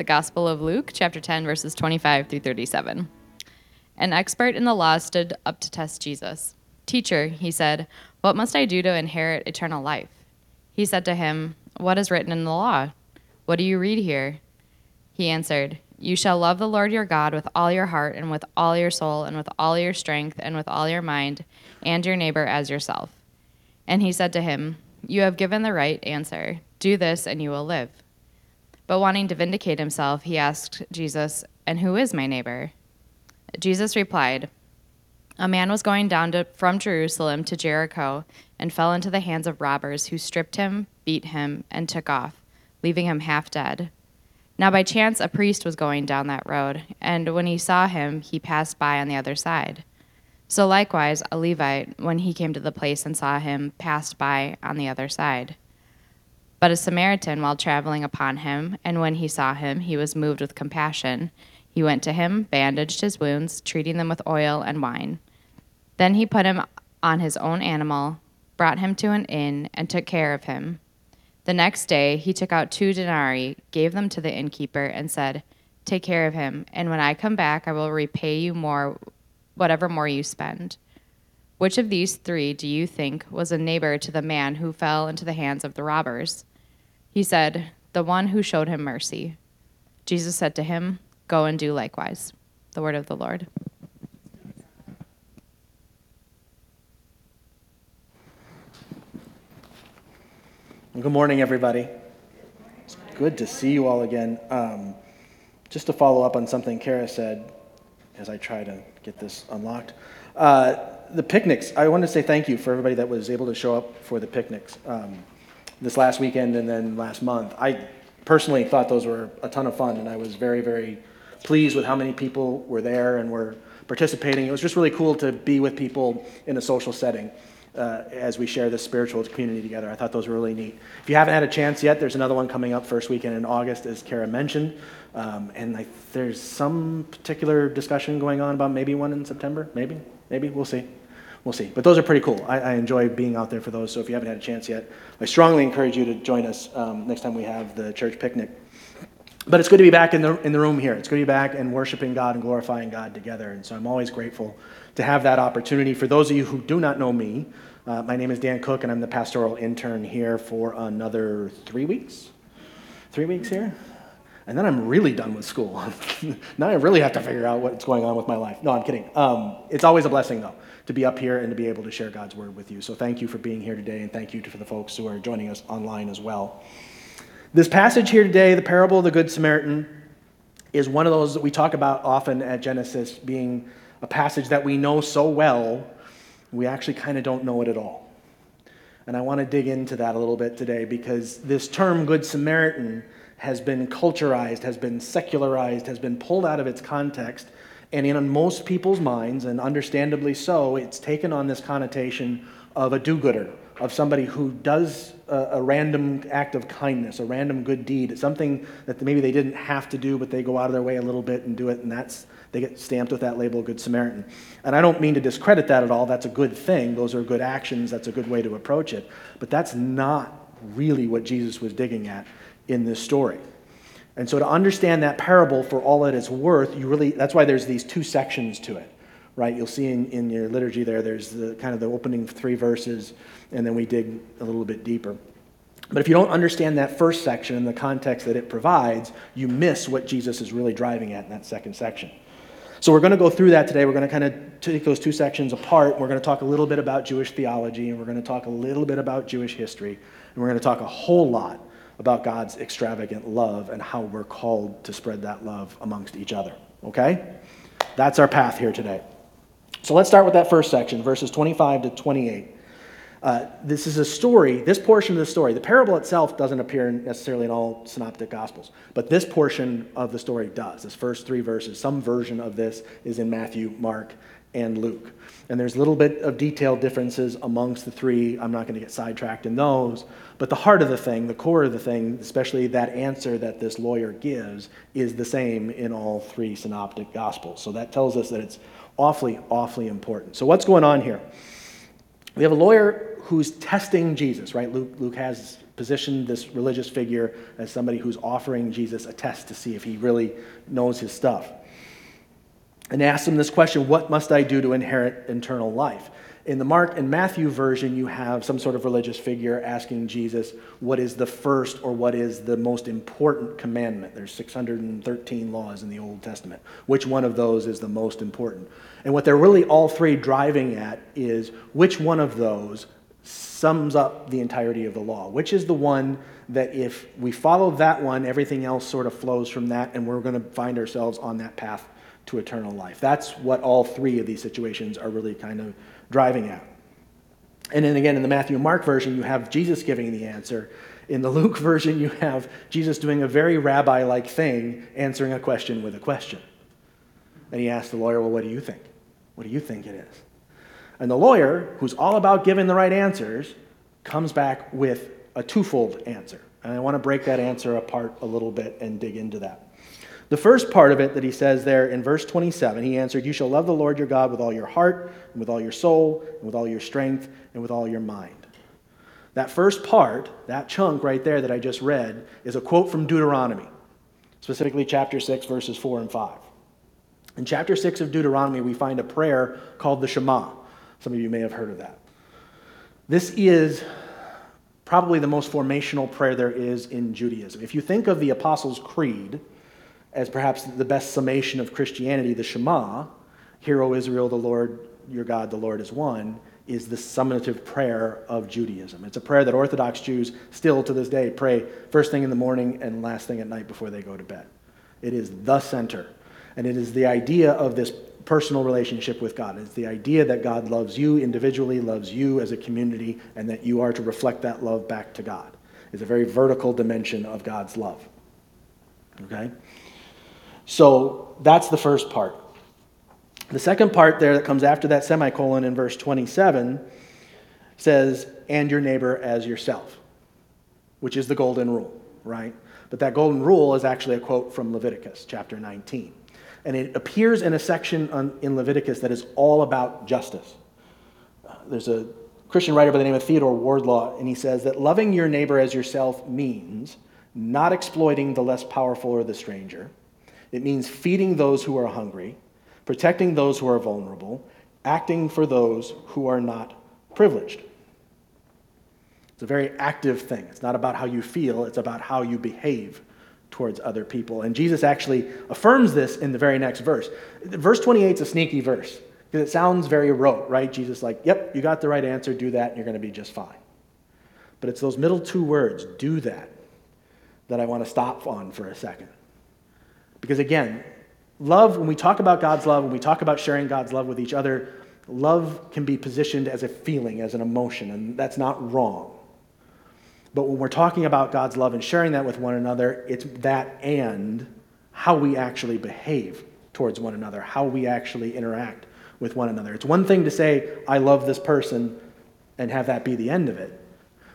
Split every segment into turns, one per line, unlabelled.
the Gospel of Luke, chapter 10, verses 25 through 37. An expert in the law stood up to test Jesus. Teacher, he said, what must I do to inherit eternal life? He said to him, What is written in the law? What do you read here? He answered, You shall love the Lord your God with all your heart, and with all your soul, and with all your strength, and with all your mind, and your neighbor as yourself. And he said to him, You have given the right answer. Do this, and you will live. But wanting to vindicate himself, he asked Jesus, And who is my neighbor? Jesus replied, A man was going down to, from Jerusalem to Jericho and fell into the hands of robbers who stripped him, beat him, and took off, leaving him half dead. Now, by chance, a priest was going down that road, and when he saw him, he passed by on the other side. So, likewise, a Levite, when he came to the place and saw him, passed by on the other side. But a Samaritan, while traveling upon him, and when he saw him, he was moved with compassion. He went to him, bandaged his wounds, treating them with oil and wine. Then he put him on his own animal, brought him to an inn, and took care of him. The next day he took out two denarii, gave them to the innkeeper, and said, Take care of him, and when I come back, I will repay you more, whatever more you spend. Which of these three do you think was a neighbor to the man who fell into the hands of the robbers? He said, The one who showed him mercy. Jesus said to him, Go and do likewise. The word of the Lord.
Good morning, everybody. It's good to see you all again. Um, just to follow up on something Kara said as I try to get this unlocked. Uh, the picnics, I want to say thank you for everybody that was able to show up for the picnics um, this last weekend and then last month. I personally thought those were a ton of fun, and I was very, very pleased with how many people were there and were participating. It was just really cool to be with people in a social setting uh, as we share this spiritual community together. I thought those were really neat. If you haven't had a chance yet, there's another one coming up first weekend in August, as Kara mentioned. Um, and I, there's some particular discussion going on about maybe one in September. Maybe, maybe we'll see. We'll see. But those are pretty cool. I, I enjoy being out there for those. So if you haven't had a chance yet, I strongly encourage you to join us um, next time we have the church picnic. But it's good to be back in the, in the room here. It's good to be back and worshiping God and glorifying God together. And so I'm always grateful to have that opportunity. For those of you who do not know me, uh, my name is Dan Cook, and I'm the pastoral intern here for another three weeks. Three weeks here? And then I'm really done with school. now I really have to figure out what's going on with my life. No, I'm kidding. Um, it's always a blessing, though, to be up here and to be able to share God's word with you. So thank you for being here today, and thank you to, for the folks who are joining us online as well. This passage here today, the parable of the Good Samaritan, is one of those that we talk about often at Genesis being a passage that we know so well, we actually kind of don't know it at all. And I want to dig into that a little bit today because this term Good Samaritan has been culturized, has been secularized, has been pulled out of its context. And in most people's minds, and understandably so, it's taken on this connotation of a do gooder, of somebody who does a, a random act of kindness, a random good deed, something that maybe they didn't have to do, but they go out of their way a little bit and do it, and that's they get stamped with that label, Good Samaritan. And I don't mean to discredit that at all. That's a good thing. Those are good actions. That's a good way to approach it. But that's not really what Jesus was digging at in this story. And so to understand that parable for all that it's worth, you really that's why there's these two sections to it. Right? You'll see in, in your liturgy there, there's the kind of the opening three verses, and then we dig a little bit deeper. But if you don't understand that first section and the context that it provides, you miss what Jesus is really driving at in that second section. So we're going to go through that today. We're going to kind of take those two sections apart. We're going to talk a little bit about Jewish theology, and we're going to talk a little bit about Jewish history, and we're going to talk a whole lot about God's extravagant love and how we're called to spread that love amongst each other. Okay? That's our path here today. So let's start with that first section, verses 25 to 28. Uh, this is a story, this portion of the story, the parable itself doesn't appear necessarily in all synoptic gospels, but this portion of the story does. This first three verses, some version of this is in Matthew, Mark, and Luke. And there's a little bit of detailed differences amongst the three. I'm not going to get sidetracked in those. But the heart of the thing, the core of the thing, especially that answer that this lawyer gives, is the same in all three synoptic gospels. So that tells us that it's awfully, awfully important. So, what's going on here? We have a lawyer who's testing Jesus, right? Luke, Luke has positioned this religious figure as somebody who's offering Jesus a test to see if he really knows his stuff. And asks him this question What must I do to inherit eternal life? In the Mark and Matthew version, you have some sort of religious figure asking Jesus, what is the first or what is the most important commandment? There's 613 laws in the Old Testament. Which one of those is the most important? And what they're really all three driving at is which one of those sums up the entirety of the law? Which is the one that if we follow that one, everything else sort of flows from that, and we're going to find ourselves on that path to eternal life? That's what all three of these situations are really kind of driving at. And then again, in the Matthew Mark version, you have Jesus giving the answer. In the Luke version, you have Jesus doing a very rabbi like thing, answering a question with a question. And he asks the lawyer, Well, what do you think? What do you think it is? And the lawyer, who's all about giving the right answers, comes back with a twofold answer. And I want to break that answer apart a little bit and dig into that. The first part of it that he says there in verse 27, he answered, You shall love the Lord your God with all your heart, and with all your soul, and with all your strength, and with all your mind. That first part, that chunk right there that I just read, is a quote from Deuteronomy, specifically chapter 6, verses 4 and 5. In chapter 6 of Deuteronomy, we find a prayer called the Shema. Some of you may have heard of that. This is probably the most formational prayer there is in Judaism. If you think of the Apostles' Creed, as perhaps the best summation of Christianity, the Shema, Hear, O Israel, the Lord your God, the Lord is one, is the summative prayer of Judaism. It's a prayer that Orthodox Jews still to this day pray first thing in the morning and last thing at night before they go to bed. It is the center. And it is the idea of this personal relationship with God. It's the idea that God loves you individually, loves you as a community, and that you are to reflect that love back to God. It's a very vertical dimension of God's love. Okay? So that's the first part. The second part there that comes after that semicolon in verse 27 says, and your neighbor as yourself, which is the golden rule, right? But that golden rule is actually a quote from Leviticus chapter 19. And it appears in a section in Leviticus that is all about justice. Uh, there's a Christian writer by the name of Theodore Wardlaw, and he says that loving your neighbor as yourself means not exploiting the less powerful or the stranger it means feeding those who are hungry, protecting those who are vulnerable, acting for those who are not privileged. It's a very active thing. It's not about how you feel, it's about how you behave towards other people. And Jesus actually affirms this in the very next verse. Verse 28 is a sneaky verse because it sounds very rote, right? Jesus like, "Yep, you got the right answer, do that and you're going to be just fine." But it's those middle two words, do that, that I want to stop on for a second. Because again, love, when we talk about God's love, when we talk about sharing God's love with each other, love can be positioned as a feeling, as an emotion, and that's not wrong. But when we're talking about God's love and sharing that with one another, it's that and how we actually behave towards one another, how we actually interact with one another. It's one thing to say, I love this person, and have that be the end of it.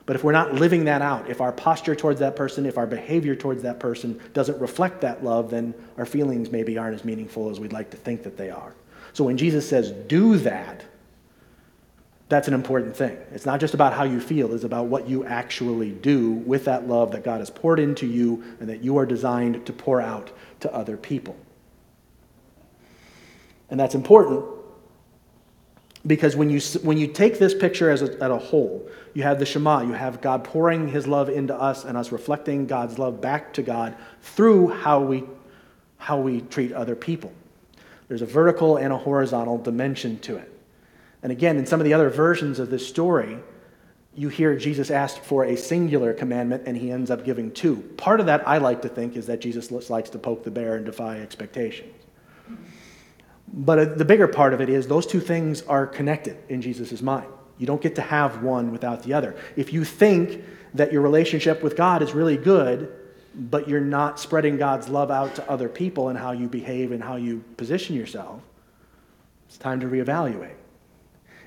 But if we're not living that out, if our posture towards that person, if our behavior towards that person doesn't reflect that love, then our feelings maybe aren't as meaningful as we'd like to think that they are. So when Jesus says, do that, that's an important thing. It's not just about how you feel, it's about what you actually do with that love that God has poured into you and that you are designed to pour out to other people. And that's important Because when you, when you take this picture as a, as a whole, you have the Shema, you have God pouring his love into us and us reflecting God's love back to God through how we, how we treat other people. There's a vertical and a horizontal dimension to it. And again, in some of the other versions of this story, you hear Jesus asked for a singular commandment and he ends up giving two. Part of that, I like to think, is that Jesus likes to poke the bear and defy expectations. But the bigger part of it is those two things are connected in Jesus' mind. You don't get to have one without the other. If you think that your relationship with God is really good, but you're not spreading God's love out to other people and how you behave and how you position yourself, it's time to reevaluate.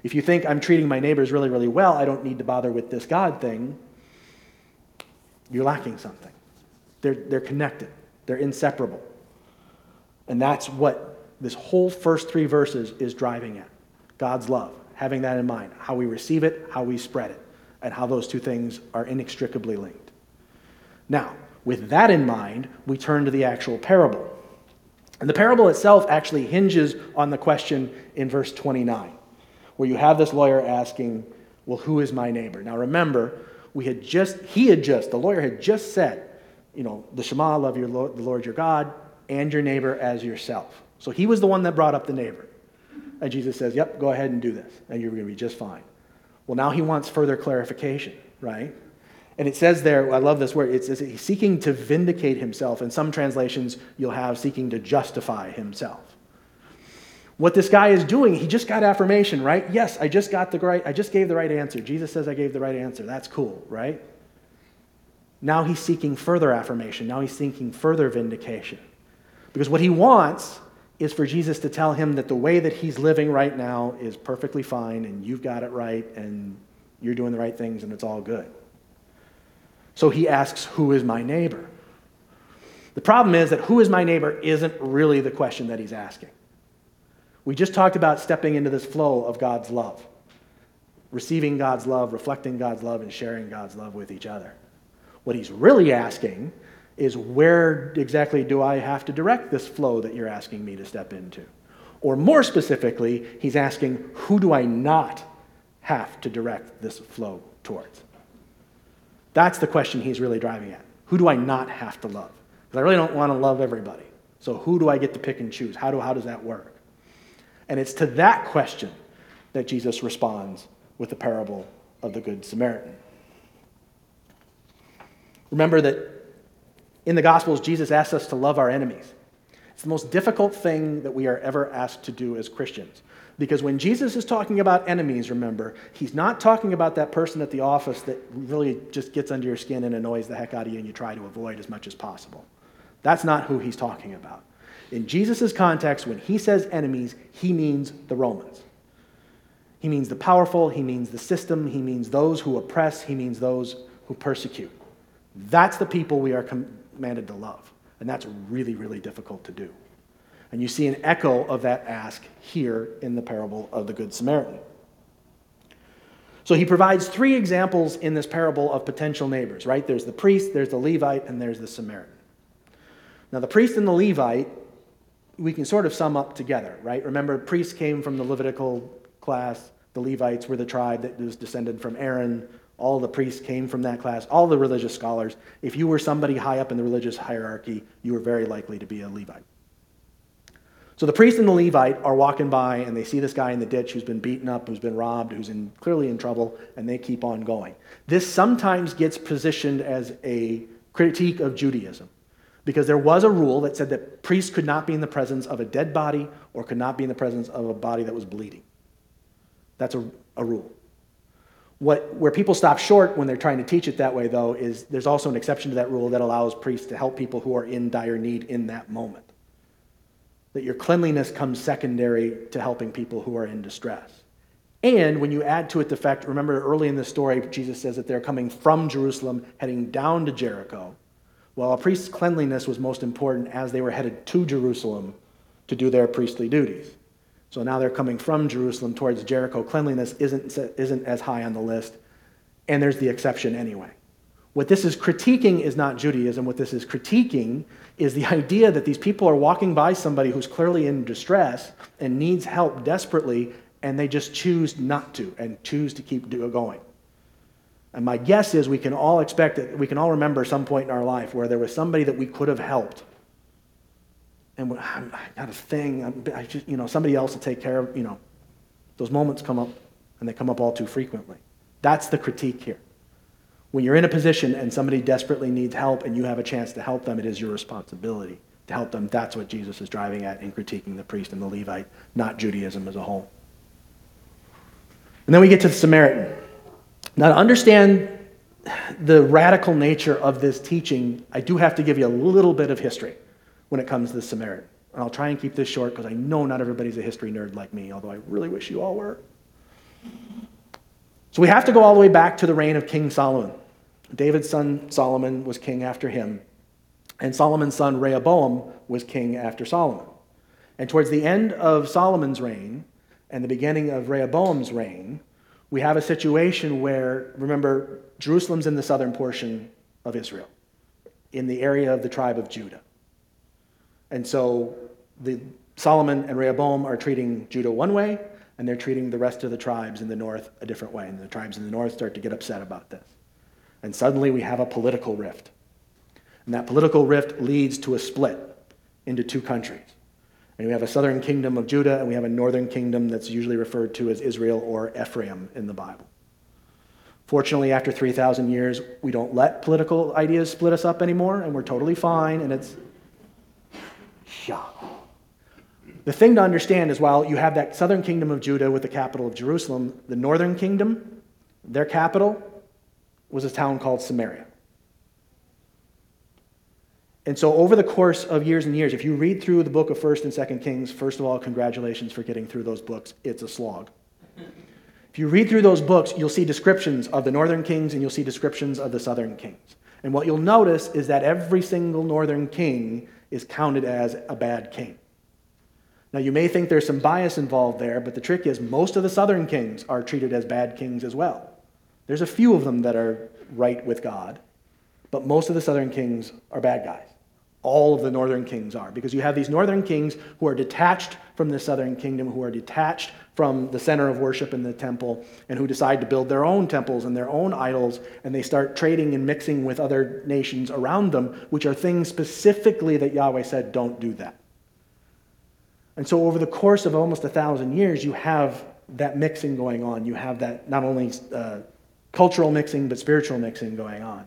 If you think I'm treating my neighbors really, really well, I don't need to bother with this God thing, you're lacking something. They're, they're connected, they're inseparable. And that's what this whole first three verses is driving at God's love, having that in mind, how we receive it, how we spread it, and how those two things are inextricably linked. Now, with that in mind, we turn to the actual parable. And the parable itself actually hinges on the question in verse 29 where you have this lawyer asking, Well, who is my neighbor? Now remember, we had just, he had just, the lawyer had just said, you know, the Shema, love your Lord, the Lord your God, and your neighbor as yourself. So he was the one that brought up the neighbor. And Jesus says, Yep, go ahead and do this, and you're going to be just fine. Well, now he wants further clarification, right? And it says there, I love this word, it says he's seeking to vindicate himself. In some translations, you'll have seeking to justify himself what this guy is doing, he just got affirmation, right? Yes, I just got the right, I just gave the right answer. Jesus says I gave the right answer. That's cool, right? Now he's seeking further affirmation. Now he's seeking further vindication. Because what he wants is for Jesus to tell him that the way that he's living right now is perfectly fine and you've got it right and you're doing the right things and it's all good. So he asks, Who is my neighbor? The problem is that who is my neighbor isn't really the question that he's asking. We just talked about stepping into this flow of God's love, receiving God's love, reflecting God's love, and sharing God's love with each other. What he's really asking is where exactly do I have to direct this flow that you're asking me to step into? Or more specifically, he's asking, who do I not have to direct this flow towards? That's the question he's really driving at. Who do I not have to love? Because I really don't want to love everybody. So who do I get to pick and choose? How, do, how does that work? And it's to that question that Jesus responds with the parable of the Good Samaritan. Remember that in the Gospels, Jesus asks us to love our enemies. It's the most difficult thing that we are ever asked to do as Christians. Because when Jesus is talking about enemies, remember, he's not talking about that person at the office that really just gets under your skin and annoys the heck out of you and you try to avoid as much as possible. That's not who he's talking about. In Jesus' context, when he says enemies, he means the Romans. He means the powerful, he means the system, he means those who oppress, he means those who persecute. That's the people we are commanded to love. And that's really, really difficult to do. And you see an echo of that ask here in the parable of the Good Samaritan. So he provides three examples in this parable of potential neighbors, right? There's the priest, there's the Levite, and there's the Samaritan. Now, the priest and the Levite we can sort of sum up together, right? Remember, priests came from the Levitical class, the Levites were the tribe that was descended from Aaron. All the priests came from that class, all the religious scholars. If you were somebody high up in the religious hierarchy, you were very likely to be a Levite. So the priest and the Levite are walking by and they see this guy in the ditch who's been beaten up, who's been robbed, who's in, clearly in trouble, and they keep on going. This sometimes gets positioned as a critique of Judaism because there was a rule that said that priests could not be in the presence of a dead body or could not be in the presence of a body that was bleeding. That's a, a rule. What, where people stop short when they're trying to teach it that way, though, is there's also an exception to that rule that allows priests to help people who are in dire need in that moment. That your cleanliness comes secondary to helping people who are in distress. And when you add to it the fact, remember early in the story, Jesus says that they're coming from Jerusalem, heading down to Jericho. Well, a priest's cleanliness was most important as they were headed to Jerusalem to do their priestly duties. So now they're coming from Jerusalem towards Jericho. Cleanliness isn't, isn't as high on the list, and there's the exception anyway. What this is critiquing is not Judaism. What this is critiquing is the idea that these people are walking by somebody who's clearly in distress and needs help desperately, and they just choose not to and choose to keep going. And my guess is we can all expect that we can all remember some point in our life where there was somebody that we could have helped. And I got a thing, I just, you know, somebody else will take care of, you know. Those moments come up, and they come up all too frequently. That's the critique here. When you're in a position and somebody desperately needs help and you have a chance to help them, it is your responsibility to help them. That's what Jesus is driving at in critiquing the priest and the Levite, not Judaism as a whole. And then we get to the Samaritan. Now, to understand the radical nature of this teaching, I do have to give you a little bit of history when it comes to the Samaritan. And I'll try and keep this short because I know not everybody's a history nerd like me, although I really wish you all were. So we have to go all the way back to the reign of King Solomon. David's son Solomon was king after him, and Solomon's son Rehoboam was king after Solomon. And towards the end of Solomon's reign and the beginning of Rehoboam's reign, we have a situation where, remember, Jerusalem's in the southern portion of Israel, in the area of the tribe of Judah. And so the, Solomon and Rehoboam are treating Judah one way, and they're treating the rest of the tribes in the north a different way. And the tribes in the north start to get upset about this. And suddenly we have a political rift. And that political rift leads to a split into two countries. And we have a southern kingdom of Judah, and we have a northern kingdom that's usually referred to as Israel or Ephraim in the Bible. Fortunately, after 3,000 years, we don't let political ideas split us up anymore, and we're totally fine, and it's. The thing to understand is while you have that southern kingdom of Judah with the capital of Jerusalem, the northern kingdom, their capital was a town called Samaria. And so, over the course of years and years, if you read through the book of 1st and 2nd Kings, first of all, congratulations for getting through those books. It's a slog. If you read through those books, you'll see descriptions of the northern kings and you'll see descriptions of the southern kings. And what you'll notice is that every single northern king is counted as a bad king. Now, you may think there's some bias involved there, but the trick is most of the southern kings are treated as bad kings as well. There's a few of them that are right with God, but most of the southern kings are bad guys. All of the northern kings are, because you have these northern kings who are detached from the southern kingdom, who are detached from the center of worship in the temple, and who decide to build their own temples and their own idols, and they start trading and mixing with other nations around them, which are things specifically that Yahweh said, don't do that. And so, over the course of almost a thousand years, you have that mixing going on. You have that not only uh, cultural mixing, but spiritual mixing going on.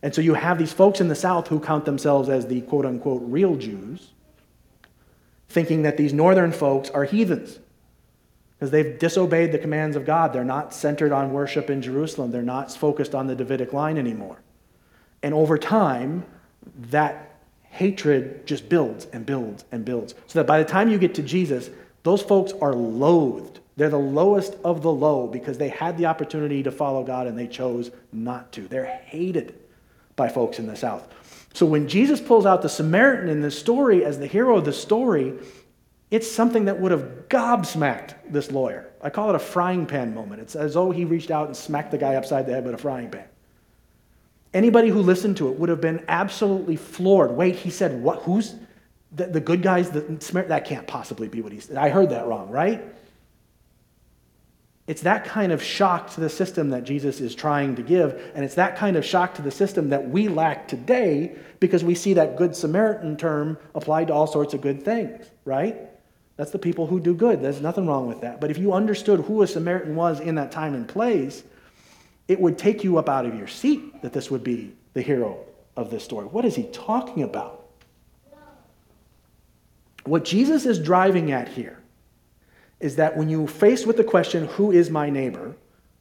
And so you have these folks in the South who count themselves as the quote unquote real Jews, thinking that these northern folks are heathens because they've disobeyed the commands of God. They're not centered on worship in Jerusalem, they're not focused on the Davidic line anymore. And over time, that hatred just builds and builds and builds. So that by the time you get to Jesus, those folks are loathed they're the lowest of the low because they had the opportunity to follow God and they chose not to. They're hated by folks in the South. So when Jesus pulls out the Samaritan in the story as the hero of the story, it's something that would have gobsmacked this lawyer. I call it a frying pan moment. It's as though he reached out and smacked the guy upside the head with a frying pan. Anybody who listened to it would have been absolutely floored. Wait, he said, what? Who's the, the good guys? The, that can't possibly be what he said. I heard that wrong, right? It's that kind of shock to the system that Jesus is trying to give, and it's that kind of shock to the system that we lack today because we see that Good Samaritan term applied to all sorts of good things, right? That's the people who do good. There's nothing wrong with that. But if you understood who a Samaritan was in that time and place, it would take you up out of your seat that this would be the hero of this story. What is he talking about? What Jesus is driving at here is that when you faced with the question, who is my neighbor?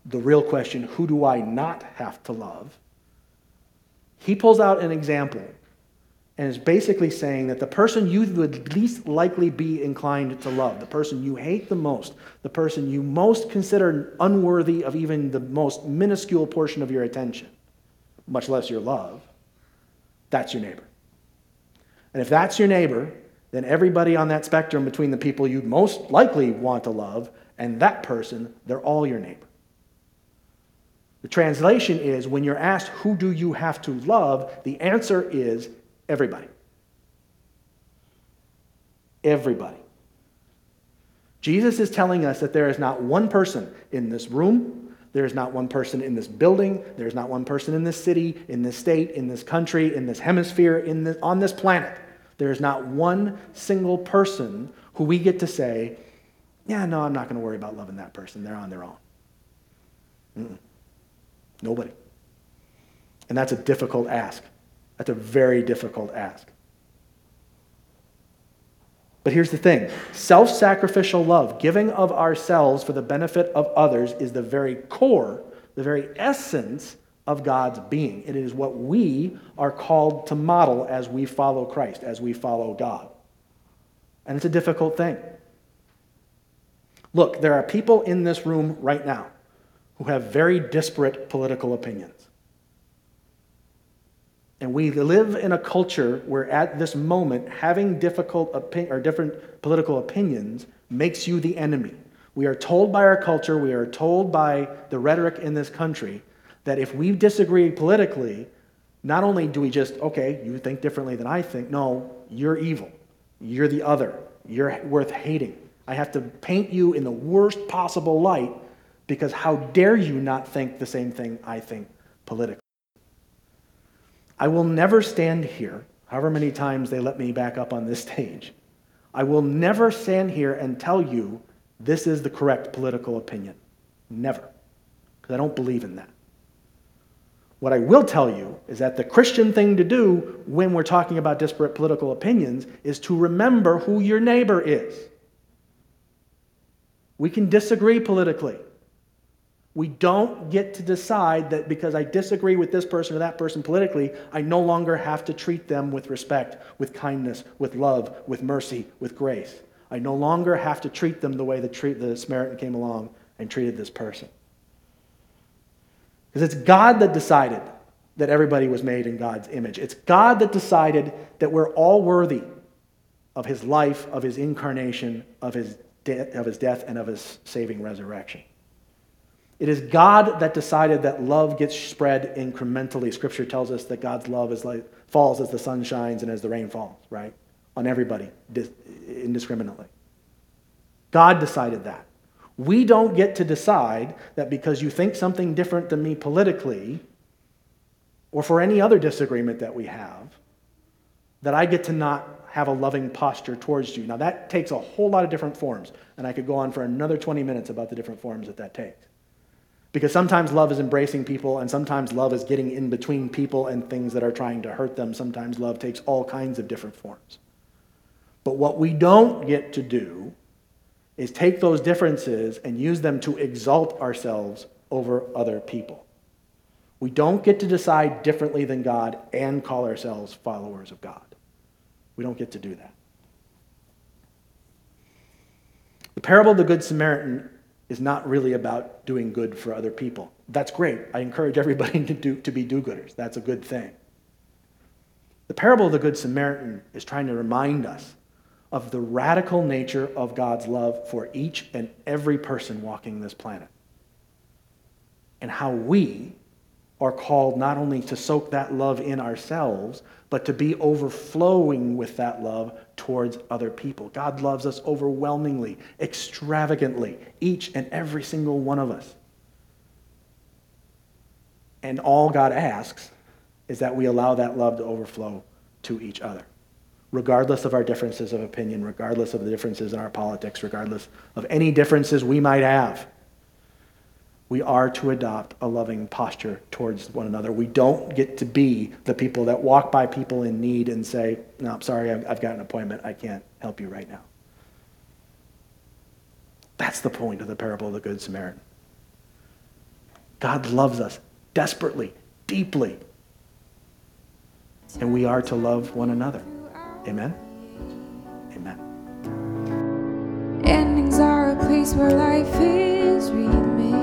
The real question, who do I not have to love? He pulls out an example and is basically saying that the person you would least likely be inclined to love, the person you hate the most, the person you most consider unworthy of even the most minuscule portion of your attention, much less your love, that's your neighbor. And if that's your neighbor, then everybody on that spectrum between the people you most likely want to love and that person, they're all your neighbor. The translation is when you're asked, who do you have to love? The answer is everybody. Everybody. Jesus is telling us that there is not one person in this room, there is not one person in this building, there is not one person in this city, in this state, in this country, in this hemisphere, in this, on this planet. There is not one single person who we get to say, yeah, no, I'm not going to worry about loving that person. They're on their own. Mm-mm. Nobody. And that's a difficult ask. That's a very difficult ask. But here's the thing self sacrificial love, giving of ourselves for the benefit of others, is the very core, the very essence of God's being. It is what we are called to model as we follow Christ, as we follow God. And it's a difficult thing. Look, there are people in this room right now who have very disparate political opinions. And we live in a culture where, at this moment, having difficult opinion, or different political opinions makes you the enemy. We are told by our culture, we are told by the rhetoric in this country, that if we disagree politically, not only do we just, okay, you think differently than I think, no, you're evil. You're the other. You're worth hating. I have to paint you in the worst possible light because how dare you not think the same thing I think politically? I will never stand here, however many times they let me back up on this stage. I will never stand here and tell you this is the correct political opinion. Never. Because I don't believe in that. What I will tell you is that the Christian thing to do when we're talking about disparate political opinions is to remember who your neighbor is. We can disagree politically. We don't get to decide that because I disagree with this person or that person politically, I no longer have to treat them with respect, with kindness, with love, with mercy, with grace. I no longer have to treat them the way the, the Samaritan came along and treated this person. Because it's God that decided that everybody was made in God's image. It's God that decided that we're all worthy of his life, of his incarnation, of his, de- of his death, and of his saving resurrection. It is God that decided that love gets spread incrementally. Scripture tells us that God's love is like, falls as the sun shines and as the rain falls, right? On everybody indiscriminately. God decided that. We don't get to decide that because you think something different than me politically, or for any other disagreement that we have, that I get to not have a loving posture towards you. Now, that takes a whole lot of different forms, and I could go on for another 20 minutes about the different forms that that takes. Because sometimes love is embracing people, and sometimes love is getting in between people and things that are trying to hurt them. Sometimes love takes all kinds of different forms. But what we don't get to do is take those differences and use them to exalt ourselves over other people. We don't get to decide differently than God and call ourselves followers of God. We don't get to do that. The parable of the Good Samaritan is not really about doing good for other people. That's great. I encourage everybody to, do, to be do gooders. That's a good thing. The parable of the Good Samaritan is trying to remind us of the radical nature of God's love for each and every person walking this planet. And how we are called not only to soak that love in ourselves, but to be overflowing with that love towards other people. God loves us overwhelmingly, extravagantly, each and every single one of us. And all God asks is that we allow that love to overflow to each other, regardless of our differences of opinion, regardless of the differences in our politics, regardless of any differences we might have we are to adopt a loving posture towards one another. We don't get to be the people that walk by people in need and say, No, I'm sorry, I've got an appointment. I can't help you right now. That's the point of the parable of the Good Samaritan. God loves us desperately, deeply, and we are to love one another. Amen? Amen.
Endings are a place where life is remade.